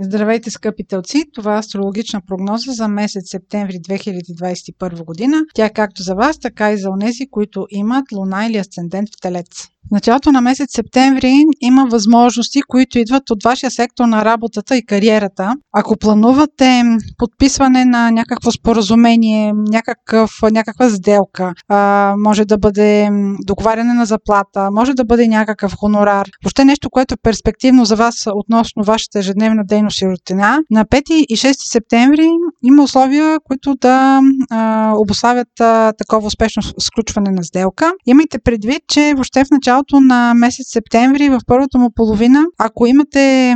Здравейте, скъпи телци! Това е астрологична прогноза за месец септември 2021 година. Тя е както за вас, така и за онези, които имат луна или асцендент в телец. В началото на месец септември има възможности, които идват от вашия сектор на работата и кариерата. Ако планувате подписване на някакво споразумение, някакъв, някаква сделка, а, може да бъде договаряне на заплата, може да бъде някакъв хонорар, въобще нещо, което е перспективно за вас относно вашата ежедневна дейност и рутина, на 5 и 6 септември има условия, които да а, обославят а, такова успешно сключване на сделка. Имайте предвид, че въобще в началото началото на месец септември, в първата му половина, ако имате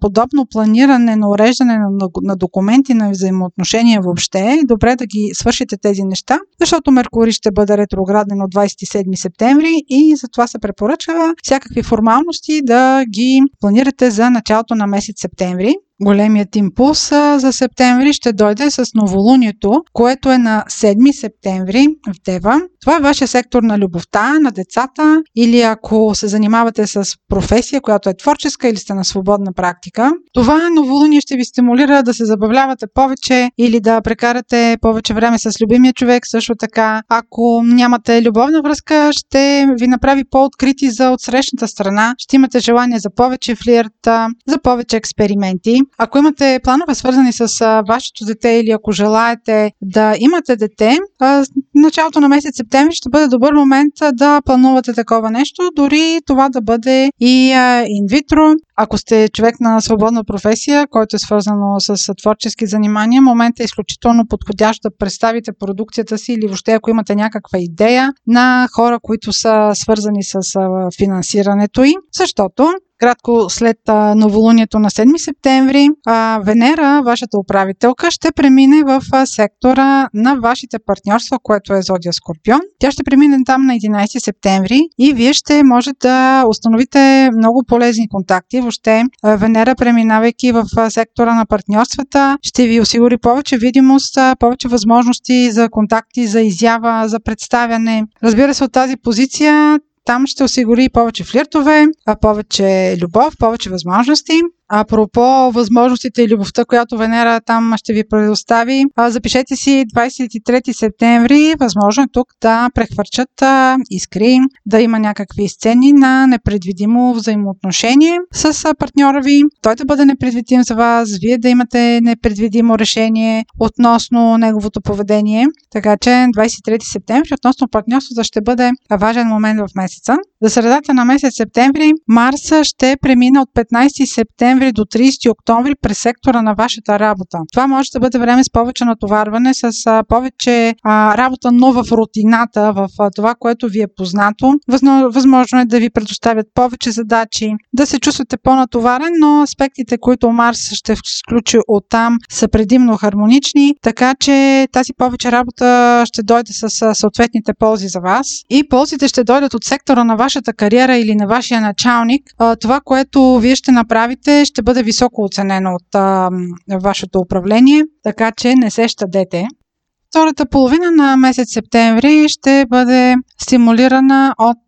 подобно планиране на уреждане на, на документи, на взаимоотношения въобще, добре да ги свършите тези неща, защото Меркурий ще бъде ретрограден от 27 септември и затова се препоръчва всякакви формалности да ги планирате за началото на месец септември. Големият импулс за септември ще дойде с новолунието, което е на 7 септември в Дева. Това е вашия сектор на любовта, на децата или ако се занимавате с професия, която е творческа или сте на свободна практика. Това новолуние ще ви стимулира да се забавлявате повече или да прекарате повече време с любимия човек. Също така, ако нямате любовна връзка, ще ви направи по-открити за отсрещната страна. Ще имате желание за повече флирта, за повече експерименти. Ако имате планове свързани с вашето дете или ако желаете да имате дете, началото на месец септември ще бъде добър момент да планувате такова нещо, дори това да бъде и инвитро. Ако сте човек на свободна професия, който е свързано с творчески занимания, моментът е изключително подходящ да представите продукцията си или въобще ако имате някаква идея на хора, които са свързани с финансирането им, защото кратко след новолунието на 7 септември, Венера, вашата управителка, ще премине в сектора на вашите партньорства, което е Зодия Скорпион. Тя ще премине там на 11 септември и вие ще може да установите много полезни контакти. Въобще, Венера, преминавайки в сектора на партньорствата, ще ви осигури повече видимост, повече възможности за контакти, за изява, за представяне. Разбира се, от тази позиция там ще осигури повече флиртове, повече любов, повече възможности. Апропо възможностите и любовта, която Венера там ще ви предостави, запишете си 23 септември. Възможно е тук да прехвърчат искри, да има някакви сцени на непредвидимо взаимоотношение с партньора ви. Той да бъде непредвидим за вас, вие да имате непредвидимо решение относно неговото поведение. Така че 23 септември относно партньорството ще бъде важен момент в месеца. За средата на месец септември Марс ще премина от 15 септември септември до 30 октомври през сектора на вашата работа. Това може да бъде време с повече натоварване, с а, повече а, работа, но в рутината, в а, това, което ви е познато. Възможно е да ви предоставят повече задачи, да се чувствате по-натоварен, но аспектите, които Марс ще включи от там, са предимно хармонични, така че тази повече работа ще дойде с съответните ползи за вас. И ползите ще дойдат от сектора на вашата кариера или на вашия началник. Това, което вие ще направите, ще бъде високо оценено от а, вашето управление, така че не се щадете. Втората половина на месец септември ще бъде стимулирана от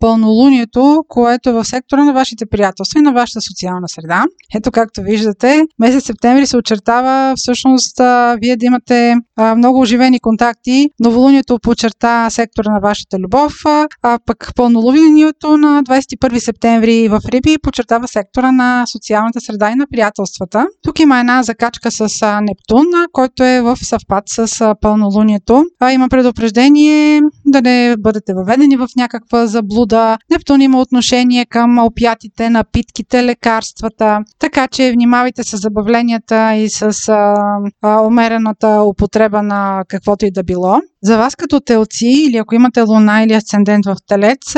пълнолунието, което е в сектора на вашите приятелства и на вашата социална среда. Ето както виждате, месец септември се очертава всъщност вие да имате много оживени контакти. Новолунието почерта сектора на вашата любов, а, пък пълнолунието на 21 септември в Риби почертава сектора на социалната среда и на приятелствата. Тук има една закачка с Нептун, който е в съвпад с пълнолунието. А, има предупреждение да не бъдете въведени в някаква заблуда. Нептун има отношение към опятите, напитките, лекарствата. Така че внимавайте с забавленията и с а, а, умерената употреба на каквото и да било. За вас като телци или ако имате луна или асцендент в телец,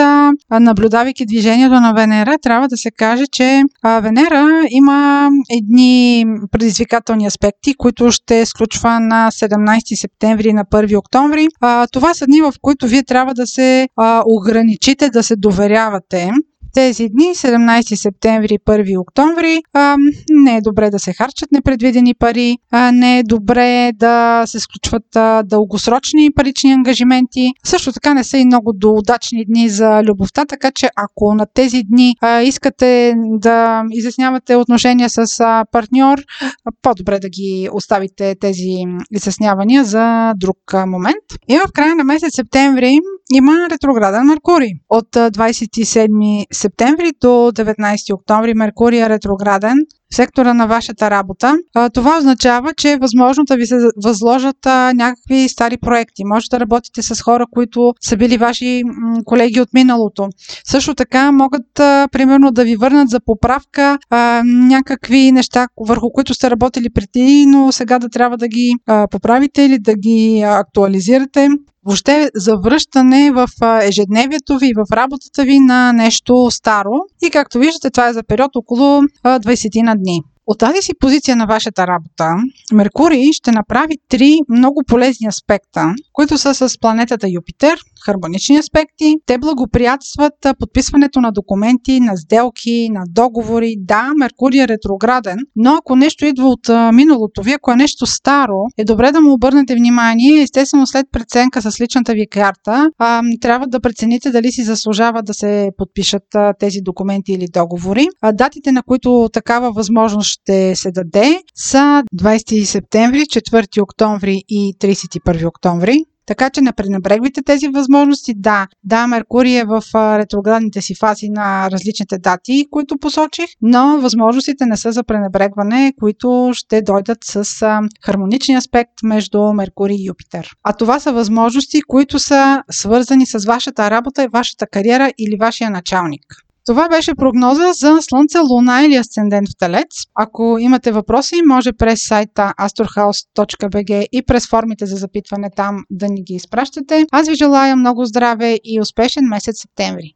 наблюдавайки движението на Венера, трябва да се каже, че Венера има едни предизвикателни аспекти, които ще сключва на 17 септември и на 1 октомври. Това са дни, в които вие трябва да се ограничите, да се доверявате Тези дни, 17 септември, 1 октомври, а, не е добре да се харчат непредвидени пари, а, не е добре да се сключват а, дългосрочни парични ангажименти. Също така не са и много до удачни дни за любовта, така че ако на тези дни а, искате да изяснявате отношения с а, партньор, по-добре да ги оставите тези изяснявания за друг момент. И в края на месец септември има ретрограден Меркурий. От 27 септември до 19 октомври Меркурий е ретрограден в сектора на вашата работа. Това означава, че е възможно да ви се възложат някакви стари проекти. Може да работите с хора, които са били ваши колеги от миналото. Също така могат, примерно, да ви върнат за поправка някакви неща, върху които сте работили преди, но сега да трябва да ги поправите или да ги актуализирате въобще завръщане в ежедневието ви, в работата ви на нещо старо. И както виждате, това е за период около 20 на дни. От тази си позиция на вашата работа, Меркурий ще направи три много полезни аспекта, които са с планетата Юпитер, хармонични аспекти. Те благоприятстват подписването на документи, на сделки, на договори. Да, Меркурий е ретрограден, но ако нещо идва от миналото ви, ако е нещо старо, е добре да му обърнете внимание. Естествено, след преценка с личната ви карта, трябва да прецените дали си заслужава да се подпишат тези документи или договори. Датите, на които такава възможност ще се даде, са 20 септември, 4 октомври и 31 октомври. Така че не пренебрегвайте тези възможности. Да, да, Меркурий е в ретроградните си фази на различните дати, които посочих, но възможностите не са за пренебрегване, които ще дойдат с хармоничен аспект между Меркурий и Юпитер. А това са възможности, които са свързани с вашата работа и вашата кариера или вашия началник. Това беше прогноза за Слънце, Луна или Асцендент в Телец. Ако имате въпроси, може през сайта astrohouse.bg и през формите за запитване там да ни ги изпращате. Аз ви желая много здраве и успешен месец септември!